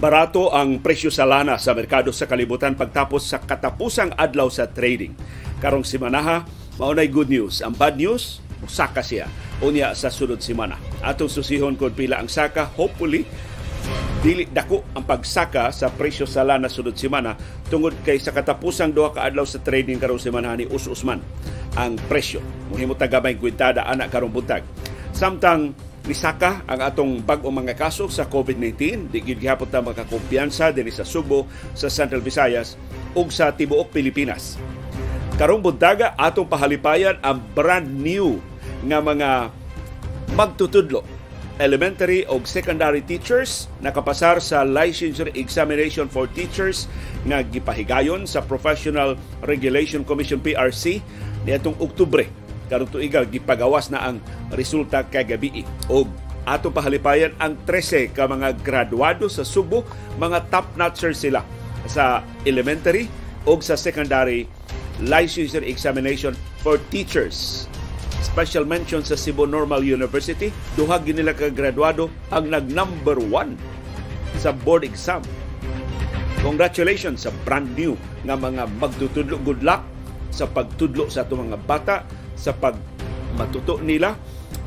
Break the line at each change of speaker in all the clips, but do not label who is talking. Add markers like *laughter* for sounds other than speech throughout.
Gibarato ang presyo sa lana sa merkado sa kalibutan pagtapos sa katapusang adlaw sa trading. Karong simanaha, maunay good news. Ang bad news, saka siya unya sa sunod semana. Atong susihon kung pila ang saka, hopefully dili dako ang pagsaka sa presyo sa lana sunod semana tungod kay sa katapusang duha ka adlaw sa trading karong semana ni Us Usman ang presyo. Muhimo tagamay kwintada ana karong buntag. Samtang nisaka ang atong bag-o mga kaso sa COVID-19. Di gihapon ta makakumpiyansa dinhi sa Subo, sa Central Visayas ug sa tibuok Pilipinas. Karong buntaga atong pahalipayan ang brand new nga mga magtutudlo elementary o secondary teachers nakapasar sa licensure examination for teachers nga gipahigayon sa Professional Regulation Commission PRC niadtong Oktubre karong tuiga gipagawas na ang resulta kagabi o ato pahalipayan ang 13 ka mga graduado sa Subo mga top notchers sila sa elementary o sa secondary licensure examination for teachers. Special mention sa Cebu Normal University duha nila ka graduado ang nag number one sa board exam. Congratulations sa brand new nga mga magtutudlo. Good luck sa pagtudlo sa atong mga bata sa pag matuto nila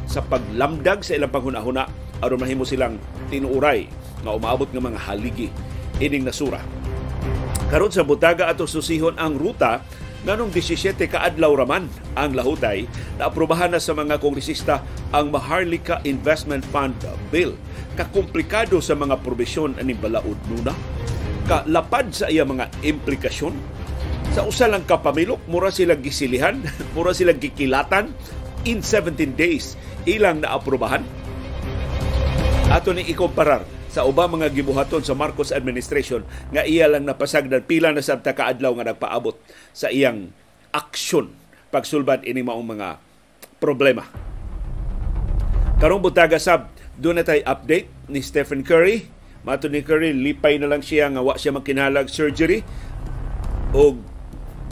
sa paglamdag sa ilang panghunahuna aron mahimo silang tinuuray nga umaabot ng mga haligi ining nasura. Karon sa butaga ato susihon ang ruta nganong 17 kaadlaw raman ang lahutay na aprobahan na sa mga kongresista ang Maharlika Investment Fund Bill. Kakomplikado sa mga probisyon aning balaod nuna. Kalapad sa iya mga implikasyon sa usa lang kapamilok, mura silang gisilihan, *laughs* mura silang gikilatan in 17 days ilang naaprubahan. Ato ni ikomparar sa ubang mga gibuhaton sa Marcos administration nga iya lang napasagdan pila na sabta kaadlaw nga nagpaabot sa iyang aksyon pagsulbad ini maong mga problema. Karong butaga sab doon na update ni Stephen Curry. Mato ni Curry, lipay na lang siya nga wa siya magkinalag surgery o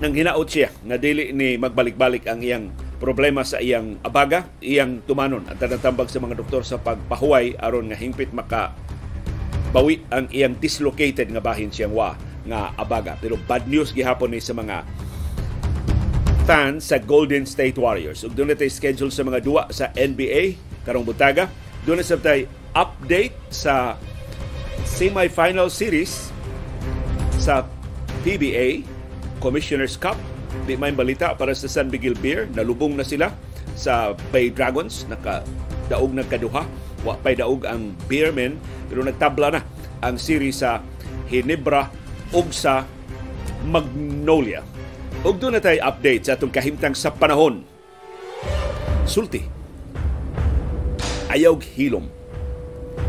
nang hinaot siya nga dili ni magbalik-balik ang iyang problema sa iyang abaga, iyang tumanon at tatambag sa mga doktor sa pagpahuway aron nga hingpit maka bawi ang iyang dislocated nga bahin siyang wa nga abaga. Pero bad news gihapon ni sa mga fans sa Golden State Warriors. Ug doon na schedule sa mga duwa sa NBA karong butaga. Doon na sabtay update sa semi-final series sa PBA Commissioner's Cup. Di may balita para sa San Miguel Beer. Nalubong na sila sa Bay Dragons. Naka daog nagkaduha. Wa pay daog ang Beermen pero nagtabla na ang series sa Hinebra ug sa Magnolia. Ug doon na tayo update sa atong kahimtang sa panahon. Sulti. Ayaw hilom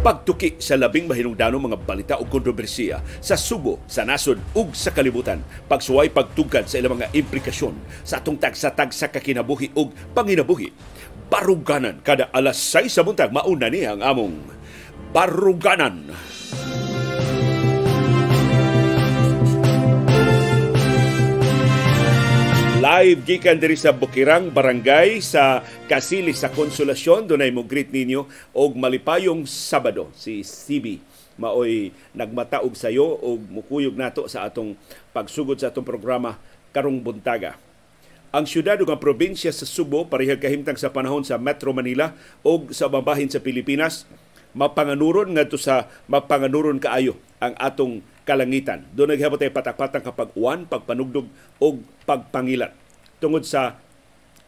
pagtuki sa labing mahinungdanong mga balita o kontrobersiya sa Subo, sa nasod ug sa kalibutan, pagsuway pagtugkad sa ilang mga implikasyon sa atong tagsatag sa kakinabuhi ug panginabuhi. Baruganan kada alas 6 sa buntag mauna ni ang among Baruganan. Baruganan. Live gikan diri sa Bukirang Barangay sa Kasili sa Konsolasyon dunay mo greet ninyo og malipayong Sabado si CB maoy nagmataog sayo og mukuyog nato sa atong pagsugod sa atong programa karong buntaga. Ang syudad ug probinsya sa Subo parehag kahimtang sa panahon sa Metro Manila ug sa babahin sa Pilipinas mapanganuron ngadto sa mapanganuron kaayo ang atong kalangitan. Doon naghapot ay patak-patang kapag uwan, pagpanugdog o pagpangilat. Tungod sa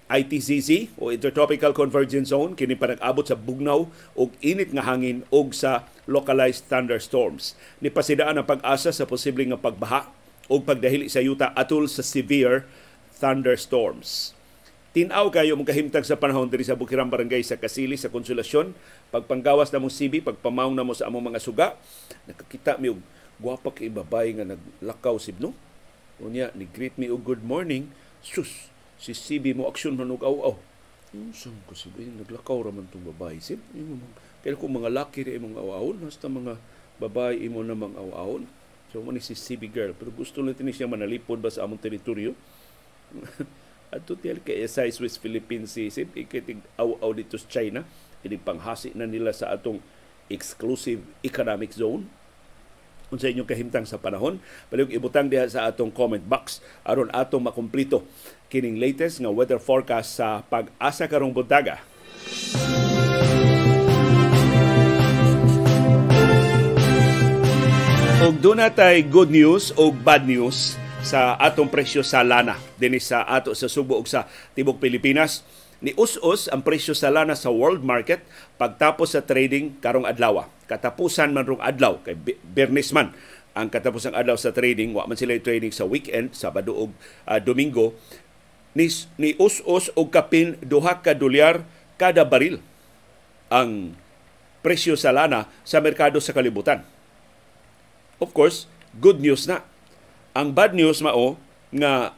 ITCZ o Intertropical Convergence Zone kini pa nag-abot sa bugnaw og init nga hangin og sa localized thunderstorms. Ni pasidaan ang pag-asa sa posibleng nga pagbaha o pagdahili sa yuta atol sa severe thunderstorms. Tinaw kayo mong kahimtang sa panahon diri sa Bukirang Barangay sa Kasili sa Konsolasyon, pagpanggawas na mong sibi, pagpamaw na mo sa among mga suga, nakakita mi og Gwapa kay babay nga naglakaw sibno. Unya, ni greet me og good morning. Sus, si CB mo aksyon man og aw-aw. Hmm, saan ko si naglakaw raman tong babae sib. Pero kung mga laki rin imong aw-awon, hasta mga babae imo namang aw-awon. So, man si CB girl. Pero gusto lang tinis siya manalipod ba sa among teritoryo. *laughs* At tiyal kay SI Swiss Philippines si Sib, ikitig aw-aw dito sa China. Inig panghasi na nila sa atong exclusive economic zone unsa inyong kahimtang sa panahon palihog ibutang diha sa atong comment box aron atong makumplito kining latest nga weather forecast sa pag-asa karong buntaga. Og doon natay good news o bad news sa atong presyo sa lana dinhi sa ato sa Subo ug sa tibok Pilipinas. Ni us-us ang presyo sa lana sa world market pagtapos sa trading karong adlaw. Katapusan man rong adlaw kay Bernis man ang katapusang adlaw sa trading, wa man sila trading sa weekend, Sabado ug uh, Domingo, ni, ni us-us og kapin duha ka dolyar kada baril ang presyo sa lana sa merkado sa kalibutan. Of course, good news na. Ang bad news mao nga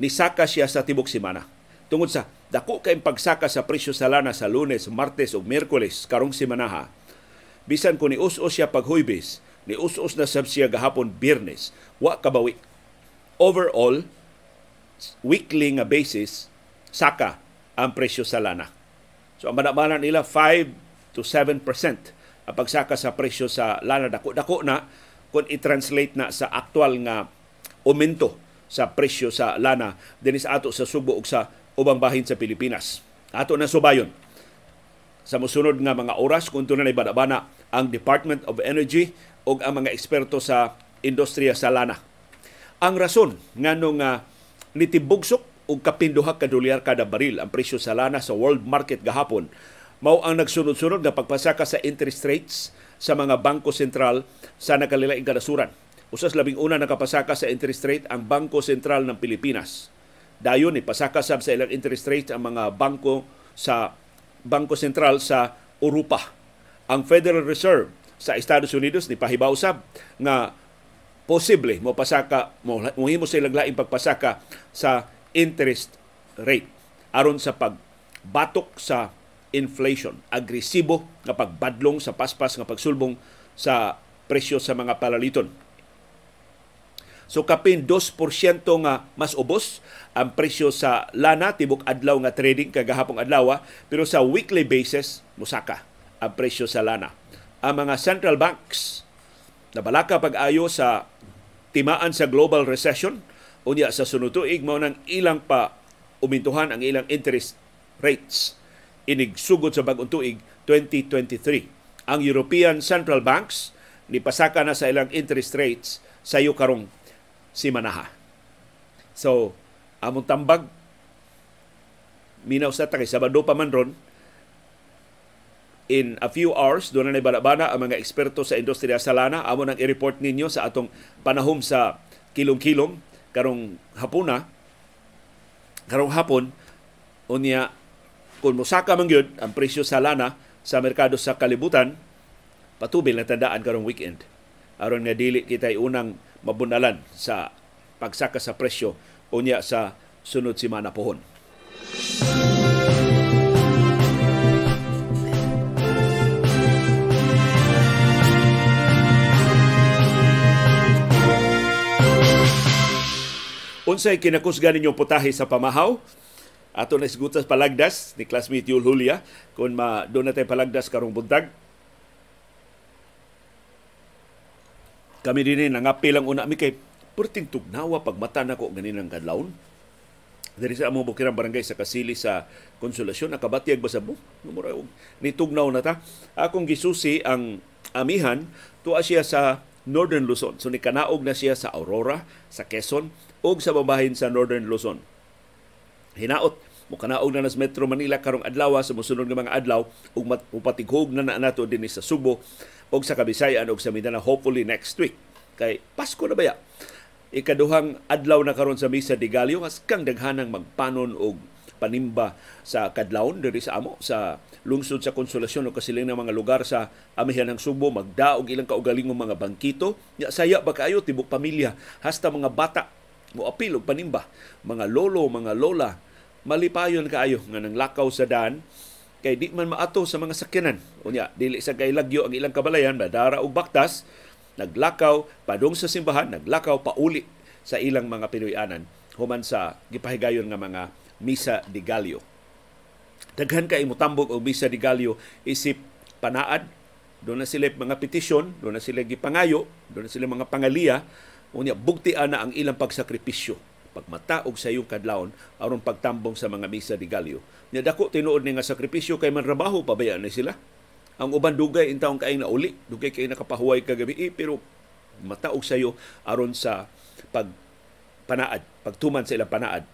nisaka siya sa tibok semana. Tungod sa dako kay pagsaka sa presyo sa lana sa Lunes, Martes ug Miyerkules karong semanaha. Bisan ko ni us-us siya pag Huwebes, ni us-us na sab siya gahapon Biyernes, wa kabawi. Overall, weekly nga basis saka ang presyo sa lana. So ang manamanan nila 5 to 7% ang pagsaka sa presyo sa lana dako-dako na kung i-translate na sa aktual nga aumento sa presyo sa lana dinis ato sa Subo ug sa ubang bahin sa Pilipinas. Ato na subayon sa musunod nga mga oras kung tunay bana-bana ang Department of Energy ug ang mga eksperto sa industriya sa lana. Ang rason nganong uh, nitibugsok og kapinduha ka kada baril ang presyo sa lana sa world market gahapon mao ang nagsunod-sunod nga pagpasaka sa interest rates sa mga bangko sentral sa nakalilaing kanasuran Usas labing una nakapasaka sa interest rate ang Bangko Sentral ng Pilipinas. Dayon ni pasaka sab sa ilang interest rate ang mga bangko sa Bangko Sentral sa Europa. Ang Federal Reserve sa Estados Unidos ni pahibaw sab nga posible mo pasaka mo mohimo sa ilang laing pagpasaka sa interest rate aron sa pagbatok sa inflation agresibo nga pagbadlong sa paspas nga pagsulbong sa presyo sa mga palaliton So kapin 2% nga mas ubos ang presyo sa lana tibok adlaw nga trading kagahapong adlaw ah. pero sa weekly basis musaka ang presyo sa lana. Ang mga central banks nabalaka pag-ayo sa timaan sa global recession unya sa sunod tuig mao nang ilang pa umintuhan ang ilang interest rates inig sugod sa bag-ong tuig 2023. Ang European Central Banks ni pasaka na sa ilang interest rates sa iyo karong si Manaha. So, among tambag, minaw sa takay, Sabado pa man ron, in a few hours, doon na bana ang mga eksperto sa industriya sa lana. Amo nang i-report ninyo sa atong panahom sa kilong-kilong karong hapuna. Karong hapon, unya, kung musaka man yun, ang presyo sa lana sa merkado sa kalibutan, patubil na tandaan karong weekend. Aron nga dili kita unang mabunalan sa pagsaka sa presyo unya sa sunod simana pohon. Unsay kinakusgan ninyong putahe sa pamahaw? Ato na isgutas palagdas ni classmate Yul Julia kung ma doon palagdas karong buntag Kami din nangapi lang una mi kay perting tugnawa pagmata nako ganinang kadlawon. Diri sa among bukirang barangay sa Kasili sa Konsolasyon nakabatyag ba sa mo? Numero ni tugnaw na ta. Akong gisusi ang amihan tuwa siya sa Northern Luzon. So ni kanaog na siya sa Aurora, sa Quezon ug sa babahin sa Northern Luzon. Hinaot mo kanaog na nas Metro Manila karong adlaw sa mosunod nga mga adlaw ug upatighog na na nato dinhi sa Subo og sa Kabisayan og sa Mindanao hopefully next week. Kay Pasko na baya. Ikaduhang adlaw na karon sa Misa de Gallo has kang daghanang magpanon og panimba sa kadlawon diri sa amo sa lungsod sa Konsolasyon o kasiling ng mga lugar sa amihan ng Subo magdaog ilang kaugalingong mga bangkito nya saya ba kayo tibok pamilya hasta mga bata mo apil og panimba mga lolo mga lola malipayon kaayo nga nang lakaw sa daan kay di man maato sa mga sakyanan. Unya, dili sa kay lagyo ang ilang kabalayan, madara og baktas, naglakaw padung sa simbahan, naglakaw pauli sa ilang mga Pinoyanan human sa gipahigayon nga mga misa de Gallo. Daghan kay mutambok og misa de Gallo isip panaad doon na sila mga petisyon, doon na sila gipangayo, doon na sila mga pangaliya, unya bugtian na ang ilang pagsakripisyo pagmataog sa iyong kadlawon aron pagtambong sa mga misa di Galyo. Nya dako tinuod ni nga sakripisyo kay man trabaho pabayaan ni sila. Ang uban dugay intawong kay nauli, dugay kay nakapahuway kagabi eh, pero mataog sa iyo aron sa pag panaad, pagtuman sa ilang panaad.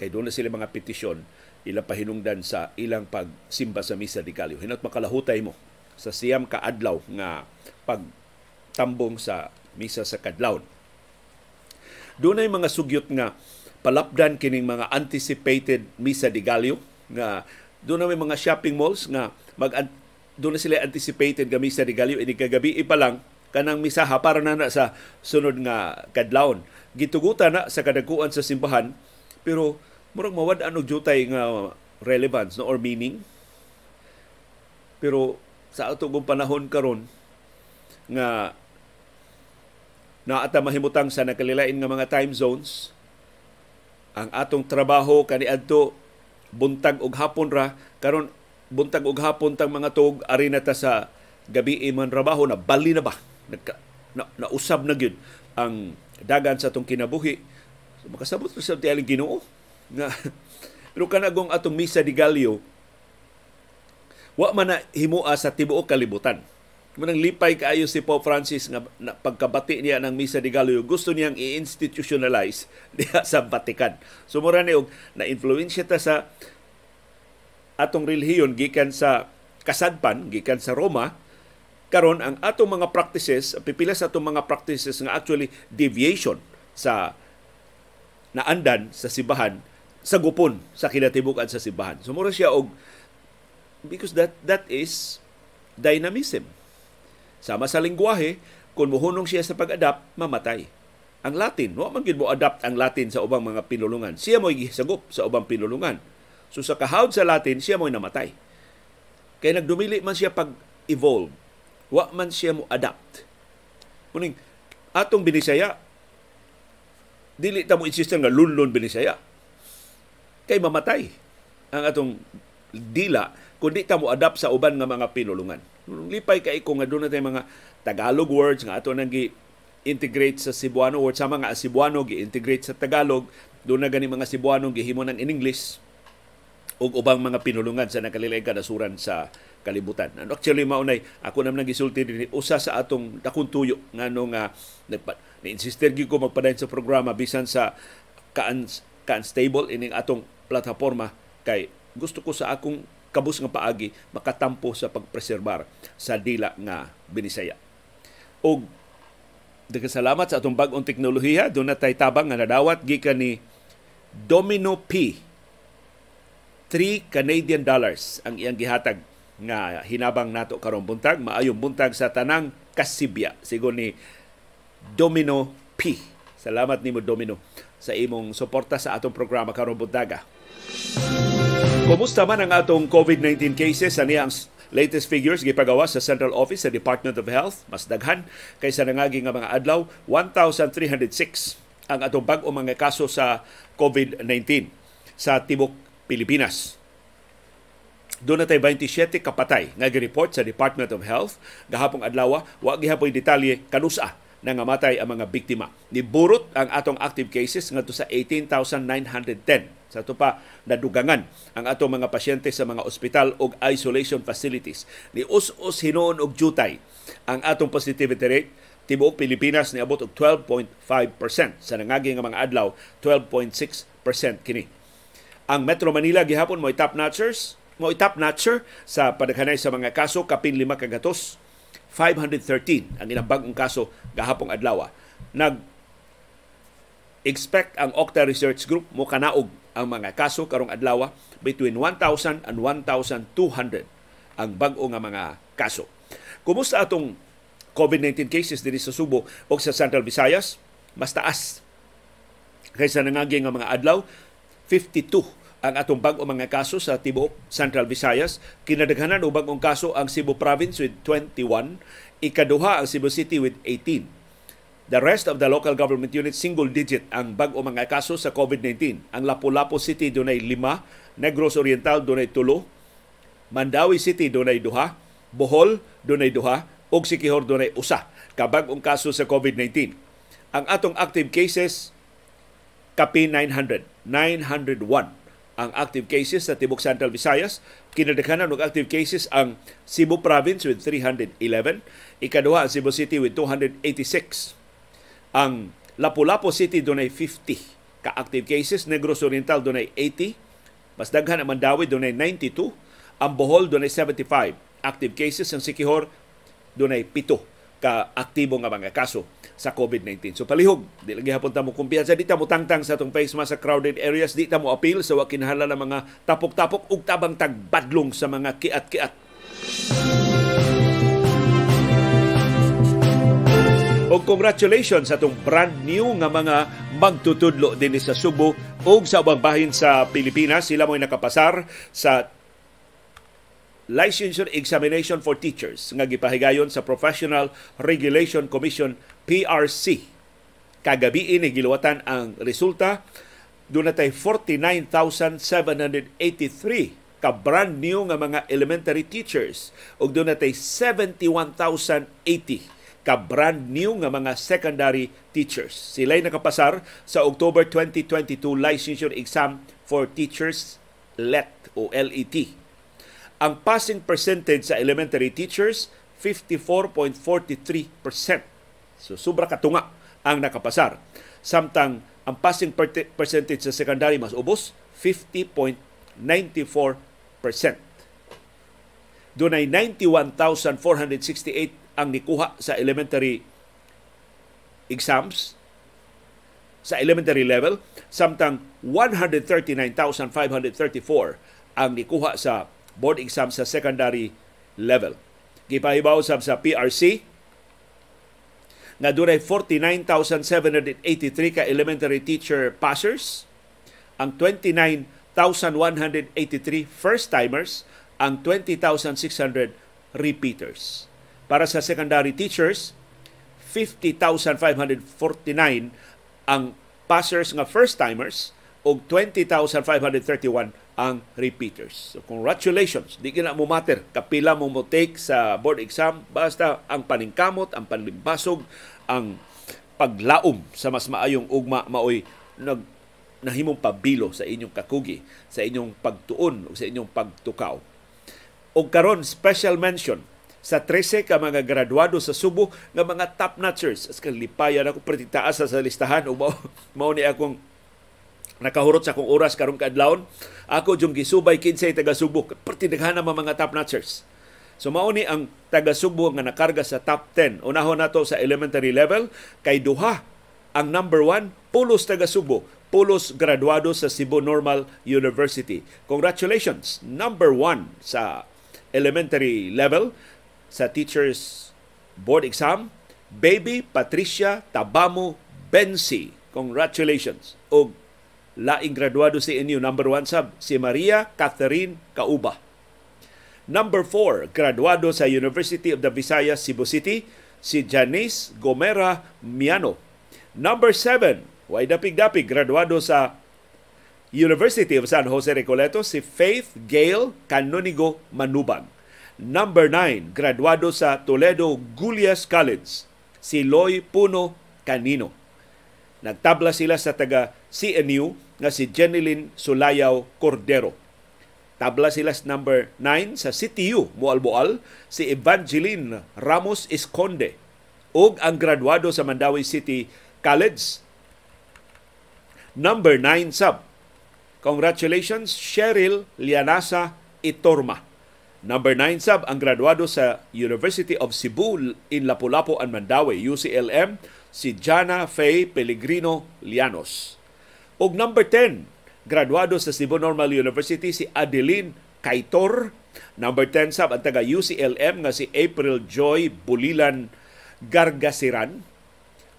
Kay doon na sila mga petisyon ilang pahinungdan sa ilang pagsimba sa misa di Galyo. Hinot makalahutay mo sa siyam ka adlaw nga pagtambong sa misa sa kadlawon. Doon ay mga sugyot nga palapdan kining mga anticipated misa di Gallo nga doon may mga shopping malls nga mag doon na sila anticipated nga misa di Gallo ini kagabi pa lang kanang misaha para na na sa sunod nga kadlawon. Gitugutan na sa kadaguan sa simbahan pero murag mawad-an og jutay nga relevance no or meaning. Pero sa atong panahon karon nga na ata mahimutang sa nakalilain nga mga time zones. Ang atong trabaho kaniadto buntag og hapon ra karon buntag og hapon tang mga tug ari na ta sa gabi man trabaho na bali na ba? Nagka, na, nausab na gyud ang dagan sa atong kinabuhi. So, makasabot sa tiyaling Ginoo nga *laughs* pero kanagong atong misa di Gallo wa man na himua sa tibuok kalibutan Manang lipay kaayo si Pope Francis nga na, pagkabati niya ng Misa de Gallo, gusto niyang i-institutionalize *laughs* diha sa Vatican. So mura og na-influensya ta sa atong relihiyon gikan sa kasadpan, gikan sa Roma, karon ang atong mga practices, pipila sa atong mga practices nga actually deviation sa naandan sa sibahan sa gupon sa kinatibukan sa sibahan. So siya og because that that is dynamism Sama sa lingwahe, kung muhunong siya sa pag-adapt, mamatay. Ang Latin, wa man mo adapt ang Latin sa ubang mga pinulungan. Siya mo'y gisagup sa ubang pinulungan. So sa kahawd sa Latin, siya mo'y namatay. Kaya nagdumili man siya pag-evolve. Wa man siya mo adapt. Muning, atong binisaya, dili ta mo insist nga lunlon binisaya. Kay mamatay ang atong dila kundi ta mo adapt sa uban nga mga pinulungan. Lipay kay ko nga doon mga Tagalog words nga ato nang gi-integrate sa Cebuano words. Sa mga Cebuano gi-integrate sa Tagalog. Doon na gani mga Cebuano gihimo ng in English ug ubang mga pinulungan sa nakalilay kanasuran sa kalibutan. And actually maunay ako naman gisulti din usa sa atong dakong tuyo nga no nga ni-insister gyud ko magpadayon sa programa bisan sa kaan ka-unstable ining atong plataporma kay gusto ko sa akong kabus nga paagi makatampo sa pagpreserbar sa dila nga binisaya. Og daghang salamat sa atong bag-ong teknolohiya, doon na tay tabang nga nadawat gikan ni Domino P. 3 Canadian dollars ang iyang gihatag nga hinabang nato karong buntag maayong buntag sa tanang kasibya sigon ni Domino P. Salamat nimo Domino sa imong suporta sa atong programa karong buntaga. Kumusta man ang atong COVID-19 cases ani ang latest figures gipagawa sa Central Office sa Department of Health mas daghan kaysa nangagi nga mga adlaw 1306 ang atong bag-o mga kaso sa COVID-19 sa tibok Pilipinas. Doon na tayo 27 kapatay nga gi-report sa Department of Health gahapong adlaw wa gihapoy detalye kanusa nangamatay ang mga biktima. Niburot ang atong active cases ngadto sa 18,910 sa ito pa nadugangan ang ato mga pasyente sa mga ospital o isolation facilities. Ni us-us hinuon og jutay ang atong positivity rate tibuok Pilipinas ni abot og 12.5% sa nangagi nga mga adlaw 12.6% kini. Ang Metro Manila gihapon mo top notchers mo top notcher sa padaghanay sa mga kaso kapin lima kagatos 513 ang ilang bagong kaso gahapong adlaw. Nag expect ang Octa Research Group mo kanaog ang mga kaso karong adlaw between 1,000 and 1,200 ang bag-o nga mga kaso. Kumusta atong COVID-19 cases diri sa Subo o sa Central Visayas? Mas taas kaysa nangagi nga mga adlaw 52 ang atong bag-o mga kaso sa tibuok Central Visayas. Kinadaghanan og bag-ong kaso ang Cebu Province with 21, ikaduha ang Cebu City with 18 The rest of the local government units, single digit ang bag-o mga kaso sa COVID-19. Ang Lapu-Lapu City dunay lima, Negros Oriental dunay tulo, Mandawi City dunay duha, Bohol dunay duha ug Sikihor dunay usa kabag-ong kaso sa COVID-19. Ang atong active cases kapi 900, 901 ang active cases sa Tibok Central Visayas. Kinadaghanan og active cases ang Cebu Province with 311, ikaduha ang Cebu City with 286. Ang Lapu-Lapu City dunay 50 ka active cases, Negros Oriental dunay 80, mas daghan ang Mandawi dunay 92, ang Bohol dunay 75 active cases, ang Sikihor dunay 7 ka aktibo nga mga kaso sa COVID-19. So palihog, di lagi hapon ta mo kumpiyansa, di ta mo tangtang sa atong face mask sa crowded areas, di ta mo appeal sa wa kinahanglan ng mga tapok-tapok ug tabang tagbadlong sa mga kiat-kiat. O congratulations sa atong brand new nga mga magtutudlo din sa Subo ug sa ubang bahin sa Pilipinas. Sila mo'y nakapasar sa licensure examination for teachers nga gipahigayon sa Professional Regulation Commission PRC. Kagabi ini giluwatan ang resulta natay 49,783 ka brand new nga mga elementary teachers ug natay 71,080 ka brand new nga mga secondary teachers. Sila'y nakapasar sa October 2022 licensure exam for teachers LET o LET. Ang passing percentage sa elementary teachers 54.43%. So sobra katunga ang nakapasar. Samtang ang passing percentage sa secondary mas ubos 50.94%. Dunay 91,468 ang nikuha sa elementary exams sa elementary level samtang 139,534 ang nikuha sa board exam sa secondary level. Gipahibaw sa PRC nga dunay 49,783 ka elementary teacher passers, ang 29,183 first-timers, ang 20,600 repeaters. Para sa secondary teachers, 50,549 ang passers nga first-timers ug 20,531 ang repeaters. So congratulations. Di kina mo matter kapila mo mo take sa board exam basta ang paningkamot, ang panlimbasog, ang paglaom sa mas maayong ugma maoy nag nahimong pabilo sa inyong kakugi, sa inyong pagtuon o sa inyong pagtukaw. O karon special mention sa 13 ka mga graduado sa Subo nga mga top notchers. As lipayan ako pretitaas sa listahan o mao ni akong nakahurot sa akong oras karong kadlawon ako jung gisubay kinsay taga Subo perti daghana mga top notchers. So mao ni ang taga Subo nga nakarga sa top 10 unahon nato sa elementary level. Kay duha ang number one pulos taga Subo pulos graduado sa Cebu Normal University. Congratulations number one sa elementary level sa teachers board exam. Baby Patricia Tabamo Bensi. Congratulations. Og laing graduado si inyo. Number one sab, si Maria Catherine Kauba. Number four, graduado sa University of the Visayas, Cebu City, si Janice Gomera Miano. Number seven, way dapig-dapig, graduado sa University of San Jose Recoleto, si Faith Gale Canonigo Manubang. Number nine, graduado sa Toledo Gulias College, si Loy Puno Canino. Nagtabla sila sa taga CNU nga si Jeneline Sulayaw Cordero. Tabla sila sa number 9 sa CTU, Mualboal, si Evangeline Ramos Esconde ug ang graduado sa Mandawi City College. Number 9 sub. Congratulations, Cheryl Lianasa Itorma. Number 9 sub ang graduado sa University of Cebu in Lapu-Lapu and Mandawi, UCLM, si Jana Faye Pellegrino Lianos. Og number 10, graduado sa Cebu Normal University si Adeline Kaitor. Number 10 sab ang taga UCLM nga si April Joy Bulilan Gargasiran.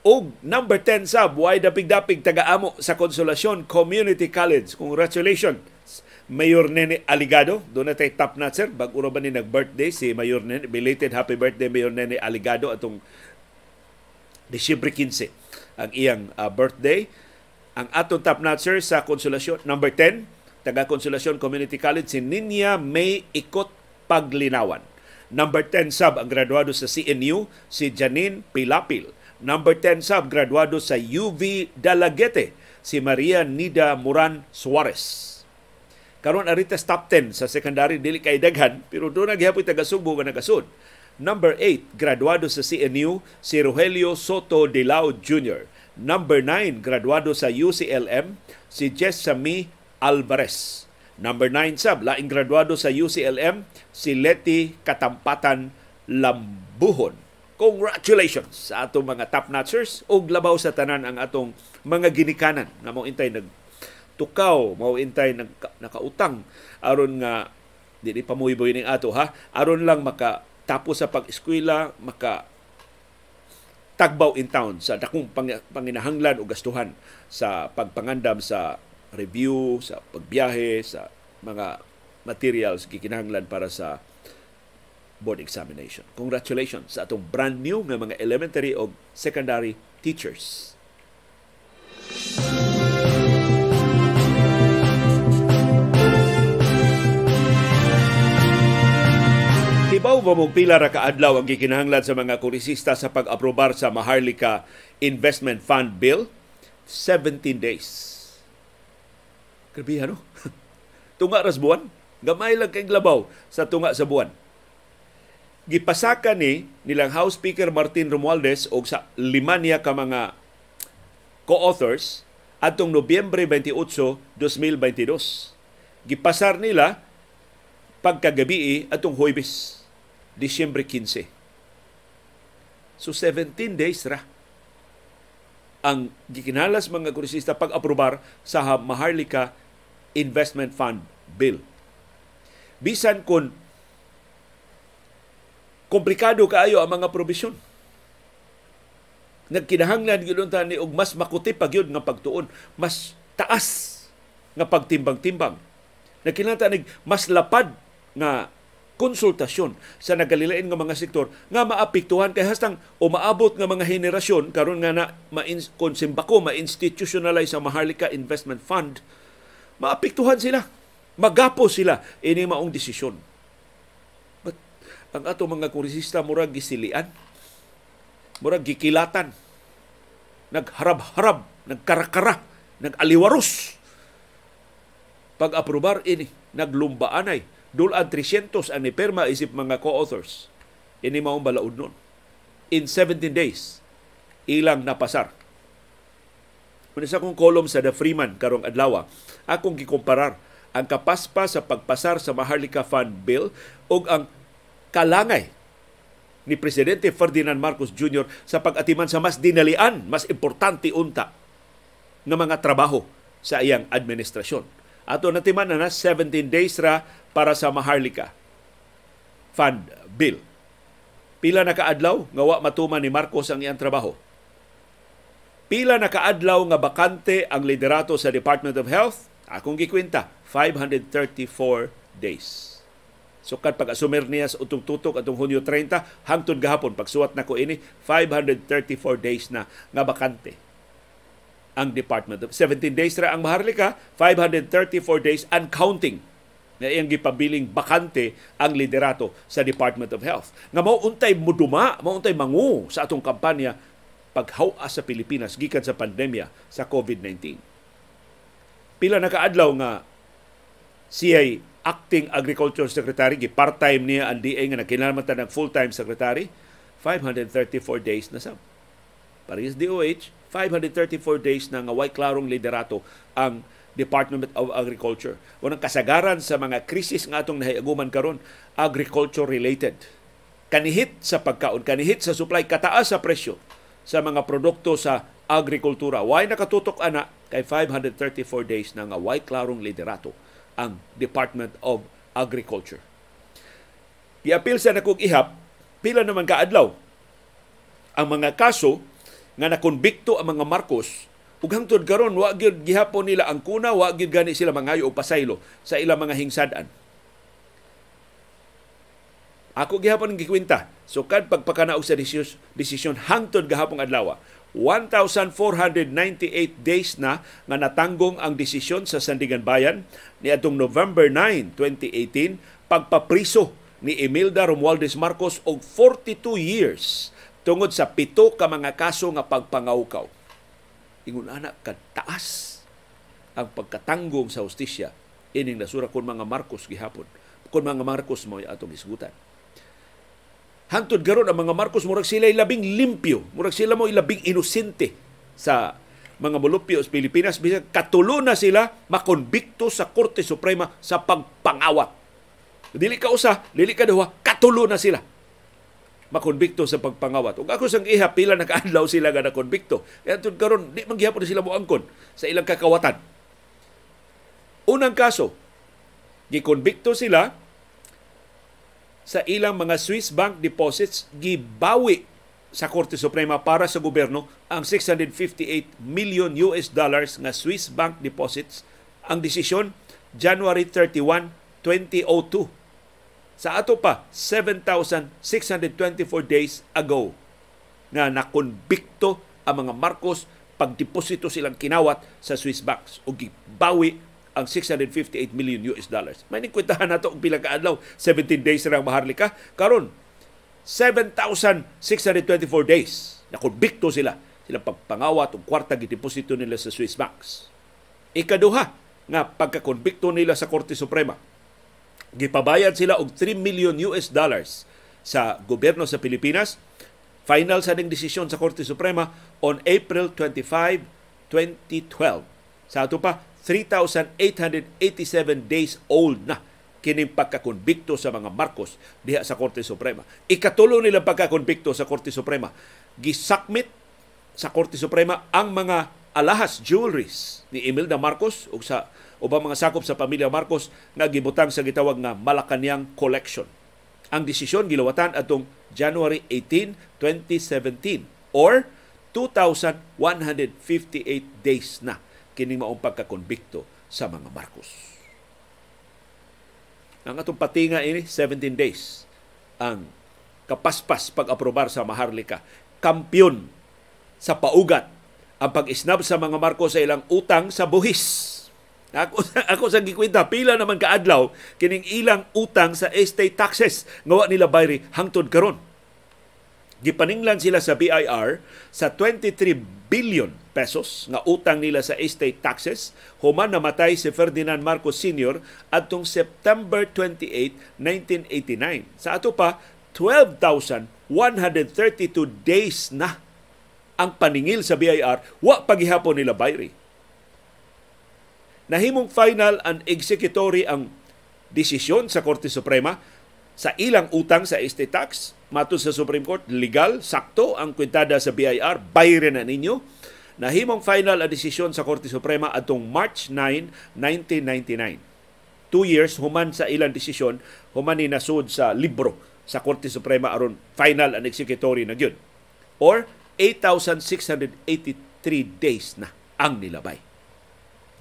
Og number 10 sab way dapig-dapig taga-amo sa Konsolasyon Community College. Congratulations. Mayor Nene Aligado, doon na top notcher. Bag ba ni nag-birthday si Mayor Nene. Belated happy birthday Mayor Nene Aligado atong Disyembre 15 ang iyang uh, birthday ang atong top notcher sa Konsolasyon, number 10, taga Konsolasyon Community College, si Ninya May Ikot Paglinawan. Number 10 sub ang graduado sa CNU si Janine Pilapil. Number 10 sub graduado sa UV Dalagete si Maria Nida Moran Suarez. Karon aritas top 10 sa secondary dili kay daghan pero do nagyapon taga Subo nga nagasud. Number 8 graduado sa CNU si Rogelio Soto Dilao Jr. Number 9 graduado sa UCLM si Jessamy Alvarez. Number 9 sab laing graduado sa UCLM si Leti Katampatan Lambuhon. Congratulations sa atong mga top notchers ug labaw sa tanan ang atong mga ginikanan nga mo intay nag tukaw mao intay naka, nakautang aron nga dili pa mo ning ato ha aron lang maka tapos sa pag-eskwela maka tagbaw in town sa dakong pang, panginahanglan o gastuhan sa pagpangandam sa review, sa pagbiyahe, sa mga materials gikinahanglan para sa board examination. Congratulations sa atong brand new nga mga elementary o secondary teachers. Music Ibaw ba mong pila ra kaadlaw ang gikinahanglan sa mga kurisista sa pag-aprobar sa Maharlika Investment Fund Bill? 17 days. Grabe ano? *laughs* tunga ras buwan. Gamay lang kay labaw sa tunga sa buwan. Gipasaka ni nilang House Speaker Martin Romualdez o sa lima niya ka mga co-authors atong Nobyembre 28, 2022. Gipasar nila pagkagabi atong Huwebes Disyembre 15. So 17 days ra ang gikinalas mga kurisista pag-aprobar sa Maharlika Investment Fund Bill. Bisan kun komplikado kaayo ang mga probisyon. Nagkinahanglan gyud ni og mas makuti pa gyud nga pagtuon, mas taas nga pagtimbang-timbang. Nagkinahanglan mas lapad nga konsultasyon sa nagalilain nga mga sektor nga maapektuhan. Kay hastang o maabot nga mga henerasyon karon nga na ma kon simbako ma-institutionalize ang Maharlika Investment Fund maapektuhan sila. Magapo sila. Ini maong desisyon. But ang ato mga kurisista murag gisilian. Murag gikilatan. Nagharab-harab nagkarakara nagaliwaros. Pag-aprobar ini naglumbaanay Dulan 300 ang niperma isip mga co-authors. Ini maong balaod nun. In 17 days, ilang napasar. Kung sa kong kolom sa The Freeman karong adlaw, akong gikumparar ang kapaspa sa pagpasar sa Maharlika Fund Bill ug ang kalangay ni Presidente Ferdinand Marcos Jr. sa pag-atiman sa mas dinalian, mas importante unta ng mga trabaho sa iyang administrasyon. Ato natiman na na 17 days ra para sa Maharlika Fund Bill. Pila na kaadlaw nga wa matuman ni Marcos ang iyang trabaho. Pila na kaadlaw nga bakante ang liderato sa Department of Health? Akong gikwenta, 534 days. So kad pag-asumir niya sa utong tutok atong Hunyo 30 hangtod gahapon pagsuwat na ko ini 534 days na nga bakante ang Department of 17 days ra ang Maharlika 534 days and counting nga iyang gipabiling bakante ang liderato sa Department of Health. Nga mao untay muduma, mao mangu sa atong kampanya paghawa sa Pilipinas gikan sa pandemya sa COVID-19. Pila na kaadlaw nga siya acting agriculture secretary gi part-time niya ang DA nga nakinahanglan ng full-time secretary 534 days na sab. Paris DOH 534 days na nga way klarong liderato ang Department of Agriculture. Unang kasagaran sa mga krisis nga atong nahiaguman karon agriculture related. Kanihit sa pagkaon, kanihit sa supply, kataas sa presyo sa mga produkto sa agrikultura. Why nakatutok ana kay 534 days na nga why klarong liderato ang Department of Agriculture. Giapil sa nakog ihap, pila naman kaadlaw ang mga kaso nga nakonbikto ang mga Marcos ug hangtod karon wa gyud gihapon nila ang kuna wa gyud gani sila mangayo og pasaylo sa ilang mga hingsad-an ako gihapon gikwenta so kad pagpakanaog sa desisyon hangtod gahapon adlaw 1,498 days na nga natanggong ang desisyon sa Sandigan Bayan ni atong November 9, 2018 pagpapriso ni Imelda Romualdez Marcos og 42 years tungod sa pito ka mga kaso nga pagpangawkaw. Ingon anak ka taas ang pagkatanggong sa hustisya ining nasura kon mga Marcos gihapon. Kon mga Marcos mo atong isgutan. Hantod garon ang mga Marcos murag sila labing limpyo, murag sila mo ilabing inosente sa mga molupyo sa Pilipinas bisag katulo na sila makonbikto sa Korte Suprema sa pagpangawat. Dili ka usa, dili ka duha, katulo na sila makonbikto sa pagpangawat. Ug ako sang iha pila nakaadlaw sila nga nakonbikto. Kaya tud karon di man gihapon sila moangkon sa ilang kakawatan. Unang kaso, gikonbikto sila sa ilang mga Swiss bank deposits gibawi sa Korte Suprema para sa gobyerno ang 658 million US dollars nga Swiss bank deposits. Ang desisyon January 31, 2002 sa ato pa, 7,624 days ago na nakonbikto ang mga Marcos pagdeposito silang kinawat sa Swiss banks o gibawi ang 658 million US dollars. May nikwentahan nato og pila ka adlaw, 17 days ra maharlika. Karon 7,624 days na konbikto sila sila pagpangawat og kwarta gideposito nila sa Swiss banks. Ikaduha nga pagkakonbikto nila sa Korte Suprema gipabayad sila og 3 million US dollars sa gobyerno sa Pilipinas. Final sa ning desisyon sa Korte Suprema on April 25, 2012. Sa ato pa, 3,887 days old na kining pagkakonbikto sa mga Marcos diha sa Korte Suprema. Ikatulo nila pagkakonbikto sa Korte Suprema. Gisakmit sa Korte Suprema ang mga alahas jewelries ni Imelda Marcos ug sa ubang mga sakop sa pamilya Marcos nga gibutang sa gitawag nga Malacanang Collection. Ang desisyon gilawatan atong January 18, 2017 or 2,158 days na kining maong pagkakonbikto sa mga Marcos. Ang atong patinga ini 17 days ang kapaspas pag-aprobar sa Maharlika. Kampyon sa paugat ang pag-isnab sa mga Marcos sa ilang utang sa buhis ako, ako sa *laughs* gikwenta, pila naman kaadlaw kining ilang utang sa estate taxes ngawa nila bayri hangtod karon. Gipaninglan sila sa BIR sa 23 billion pesos nga utang nila sa estate taxes human namatay si Ferdinand Marcos Sr. adtong September 28, 1989. Sa ato pa 12,132 days na ang paningil sa BIR wa pagihapon nila bayri nahimong final and executory ang desisyon sa Korte Suprema sa ilang utang sa estate tax. Matod sa Supreme Court, legal, sakto ang kwentada sa BIR, bayre na ninyo. Nahimong final ang desisyon sa Korte Suprema atong March 9, 1999. Two years human sa ilang desisyon, human ni nasud sa libro sa Korte Suprema aron final and executory na gyud. Or 8,683 days na ang nilabay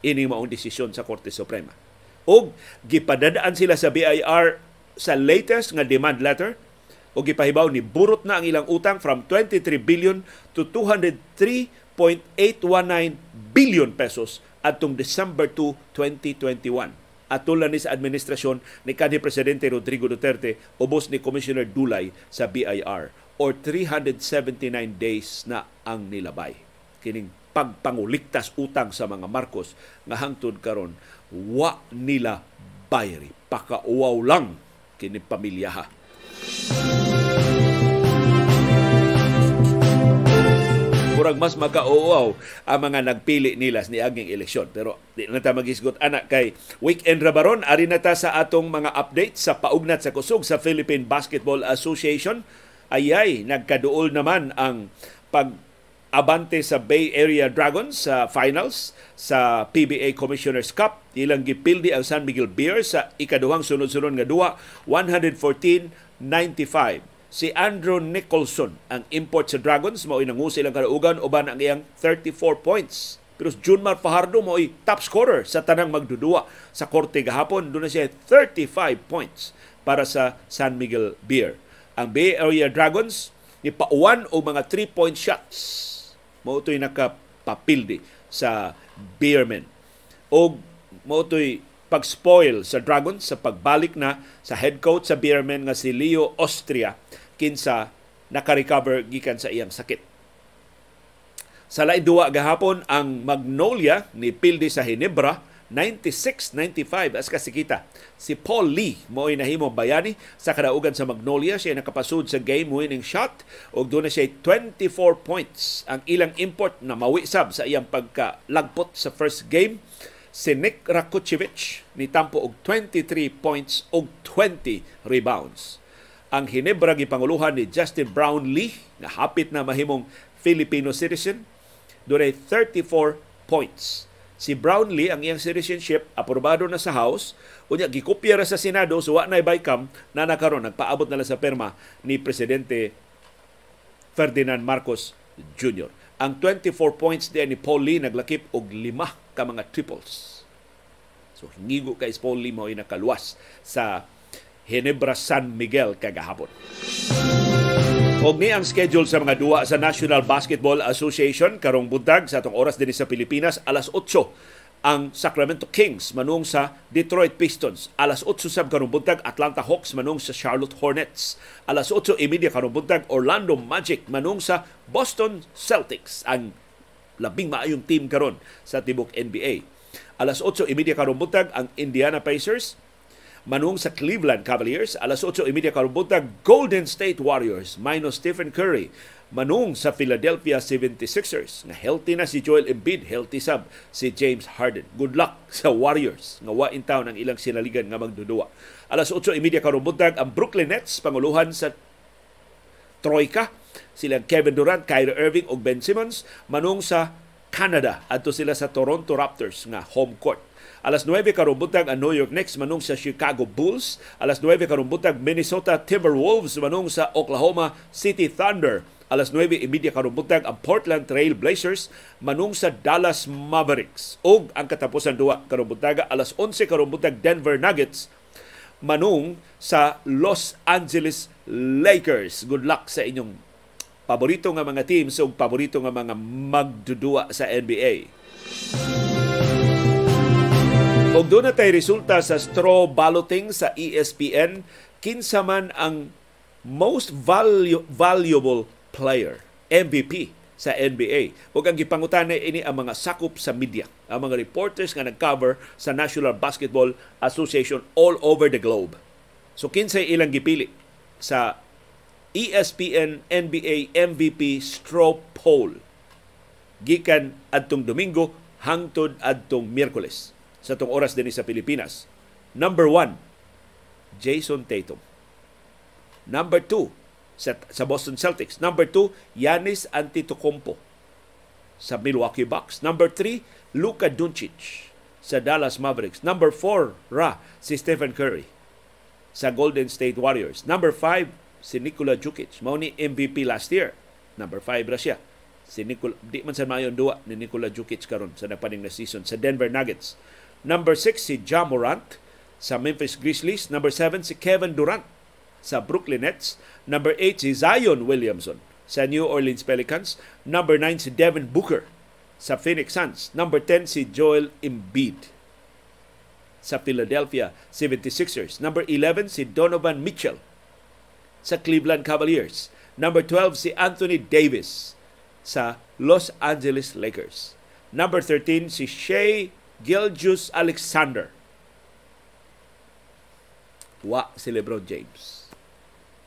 ini maong desisyon sa Korte Suprema. O gipadadaan sila sa BIR sa latest nga demand letter o gipahibaw ni burot na ang ilang utang from 23 billion to 203.819 billion pesos atong December 2, 2021. Atulan ni sa administrasyon ni kanhi Presidente Rodrigo Duterte ubos ni Commissioner Dulay sa BIR or 379 days na ang nilabay. Kining pagpanguliktas utang sa mga Marcos nga hangtod karon wa nila bayri pakauaw lang kini pamilyaha. Murag mas makauaw ang mga nagpili nila ni aging eleksyon. Pero di na ta magisgot anak kay Weekend Rabaron. Ari na ta sa atong mga update sa paugnat sa kusog sa Philippine Basketball Association. Ayay, nagkaduol naman ang pag abante sa Bay Area Dragons sa finals sa PBA Commissioner's Cup. Ilang gipildi ang San Miguel Bears sa ikaduhang sunod-sunod nga duwa, 114-95. Si Andrew Nicholson, ang import sa Dragons, mao inangu silang kadaugan uban ang iyang 34 points. Pero Junmar Fajardo mo ay top scorer sa tanang magdudua sa korte gahapon. Doon na siya 35 points para sa San Miguel Beer. Ang Bay Area Dragons ni pauwan o mga 3-point shots mao to'y nakapapildi sa Beerman. O mao to'y pag-spoil sa Dragons sa pagbalik na sa head coach sa Beermen nga si Leo Austria kinsa naka-recover gikan sa iyang sakit. Sa lain duwa gahapon ang Magnolia ni Pilde sa Hinebra 96-95 as kasikita. Si Paul Lee mo ay nahimo bayani sa kadaugan sa Magnolia. Siya nakapasud sa game-winning shot ug doon na siya 24 points. Ang ilang import na mawisab sa iyang pagkalagpot sa first game si Nick Rakucevic ni tampo og 23 points ug 20 rebounds. Ang Hinebra gipanguluhan ni Justin Brownlee na hapit na mahimong Filipino citizen dunay 34 points si Brownlee ang iyang citizenship aprobado na sa House unya gikopya ra sa Senado so wa nay bycam na nakaron nagpaabot na lang sa perma ni presidente Ferdinand Marcos Jr. Ang 24 points din ni Paul Lee naglakip og lima ka mga triples. So hingigo kay Paul Lee mo nakaluwas sa Hinebra San Miguel kagahapon. Og ni ang schedule sa mga duwa sa National Basketball Association karong buntag sa atong oras dinhi sa Pilipinas alas 8 ang Sacramento Kings manung sa Detroit Pistons. Alas 8 sab karong buntag Atlanta Hawks manung sa Charlotte Hornets. Alas 8 imedya karong buntag Orlando Magic manung sa Boston Celtics. Ang labing maayong team karon sa tibok NBA. Alas 8 imedya karong buntag ang Indiana Pacers manung sa Cleveland Cavaliers alas 8:30 karon buntag Golden State Warriors minus Stephen Curry. Manung sa Philadelphia 76ers nga healthy na si Joel Embiid healthy sab si James Harden. Good luck sa Warriors nga wa in town ang ilang sinaligan nga magdudua. Alas 8:30 karon buntag ang Brooklyn Nets panguluhan sa Troika sila Kevin Durant, Kyrie Irving ug Ben Simmons. Manung sa Canada adto sila sa Toronto Raptors nga home court Alas 9 karong buntag ang New York Knicks manung sa Chicago Bulls. Alas 9 karong buntag Minnesota Timberwolves manung sa Oklahoma City Thunder. Alas 9 imedya karong buntag ang Portland Trail Blazers manung sa Dallas Mavericks. Og ang katapusan duwa karong buntaga alas 11 karong buntag Denver Nuggets manung sa Los Angeles Lakers. Good luck sa inyong paborito nga mga teams ug paborito nga mga magdudua sa NBA. Og doon na tayo resulta sa straw balloting sa ESPN, kinsa man ang most value, valuable player, MVP sa NBA. Ug ang gipangutan ini ang mga sakop sa media, ang mga reporters nga nag-cover sa National Basketball Association all over the globe. So kinsay ilang gipili sa ESPN NBA MVP straw poll gikan adtong Domingo hangtod adtong Miyerkules sa tong oras din sa Pilipinas. Number one, Jason Tatum. Number two, sa, sa Boston Celtics. Number two, Yanis Antetokounmpo sa Milwaukee Bucks. Number three, Luka Doncic sa Dallas Mavericks. Number four, ra, si Stephen Curry sa Golden State Warriors. Number five, si Nikola Jokic. Mao MVP last year. Number five ra siya. Si Nikola, di man sa mayon duwa ni Nikola Jokic karon sa napaning na season sa Denver Nuggets. Number 6 si Ja Morant sa Memphis Grizzlies. Number 7 si Kevin Durant sa Brooklyn Nets. Number 8 si Zion Williamson sa New Orleans Pelicans. Number 9 si Devin Booker sa Phoenix Suns. Number 10 si Joel Embiid sa Philadelphia 76ers. Number 11 si Donovan Mitchell sa Cleveland Cavaliers. Number 12 si Anthony Davis sa Los Angeles Lakers. Number 13 si Shea Gilgius Alexander. Wa si Lebron James.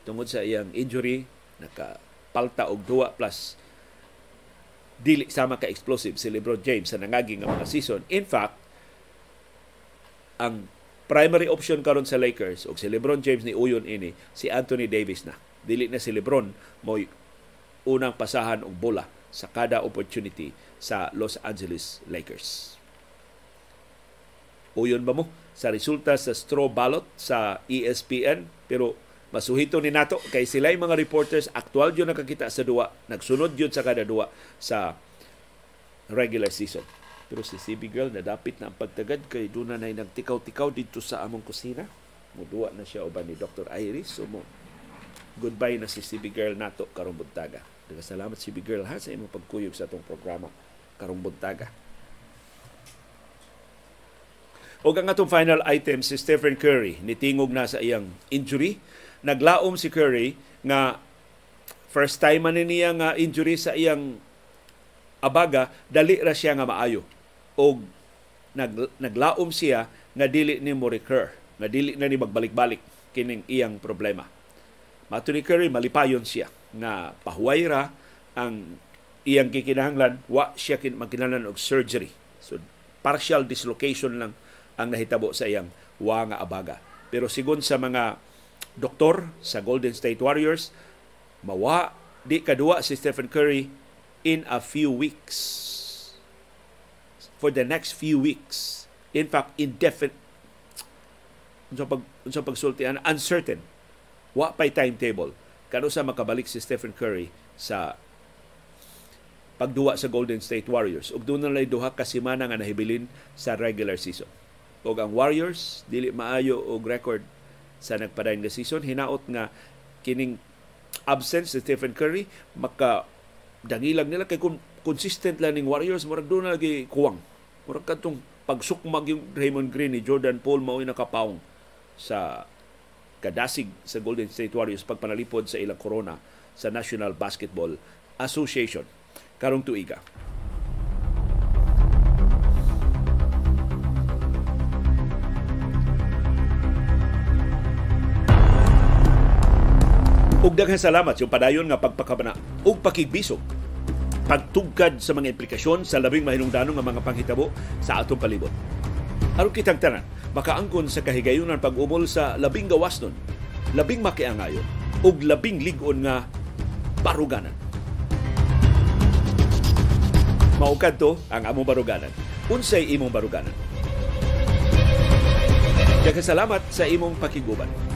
Tungod sa iyang injury, nakapalta og duwa plus dili sama ka explosive si LeBron James sa nangaging nga mga season. In fact, ang primary option karon sa Lakers og si LeBron James ni uyon ini si Anthony Davis na. Dili na si LeBron mo unang pasahan og bola sa kada opportunity sa Los Angeles Lakers. Uyon ba mo? Sa resulta sa straw ballot sa ESPN pero masuhito ni nato kay sila mga reporters aktual yun nakakita sa duwa. Nagsunod yun sa kada duwa sa regular season. Pero si CB Girl nadapit na ang pagtagad kay doon na nagtikaw-tikaw dito sa among kusina. Muduwa na siya uban ni Dr. Iris. So mo goodbye na si CB Girl nato karong buntaga. Salamat CB Girl ha sa imong pagkuyog sa atong programa karong buntaga O ang atong final item si Stephen Curry nitingog na sa iyang injury. Naglaom si Curry nga first time man niya nga injury sa iyang abaga dali ra siya nga maayo. O nag, naglaom siya nga dili ni mo recur, nga dili na ni magbalik-balik kining iyang problema. Mato ni Curry malipayon siya nga pahuway ra ang iyang kikinahanglan wa siya kin magkinahanglan og surgery. So partial dislocation lang ang nahitabo sa iyang wa nga abaga. Pero sigon sa mga doktor sa Golden State Warriors, mawa di kadua si Stephen Curry in a few weeks. For the next few weeks. In fact, indefinite unsa pag unsa pagsultian uncertain wa pay timetable kano sa makabalik si Stephen Curry sa pagduwa sa Golden State Warriors ug na duha ka semana nga nahibilin sa regular season o ang Warriors dili maayo og record sa nagpadayon nga season. Hinaot nga kining absence si Stephen Curry maka dangilang nila kay consistent lang ning Warriors. Murag doon na lagi kuwang. Murag kadtong pagsukmag yung Raymond Green ni Jordan Paul mao nakapawong sa kadasig sa Golden State Warriors pagpanalipod sa ilang corona sa National Basketball Association. Karong tuiga. Ug daghang salamat yung padayon nga pagpakabana ug pakigbisog pagtugkad sa mga implikasyon sa labing mahinungdanong nga mga panghitabo sa atong palibot. Aron kitang tanan, makaangkon sa kahigayunan pag-umol sa labing gawas nun, labing makiangayo, ug labing ligon nga baruganan. Maukad to ang among baruganan. Unsay imong baruganan? Daghang salamat sa imong pakiguban.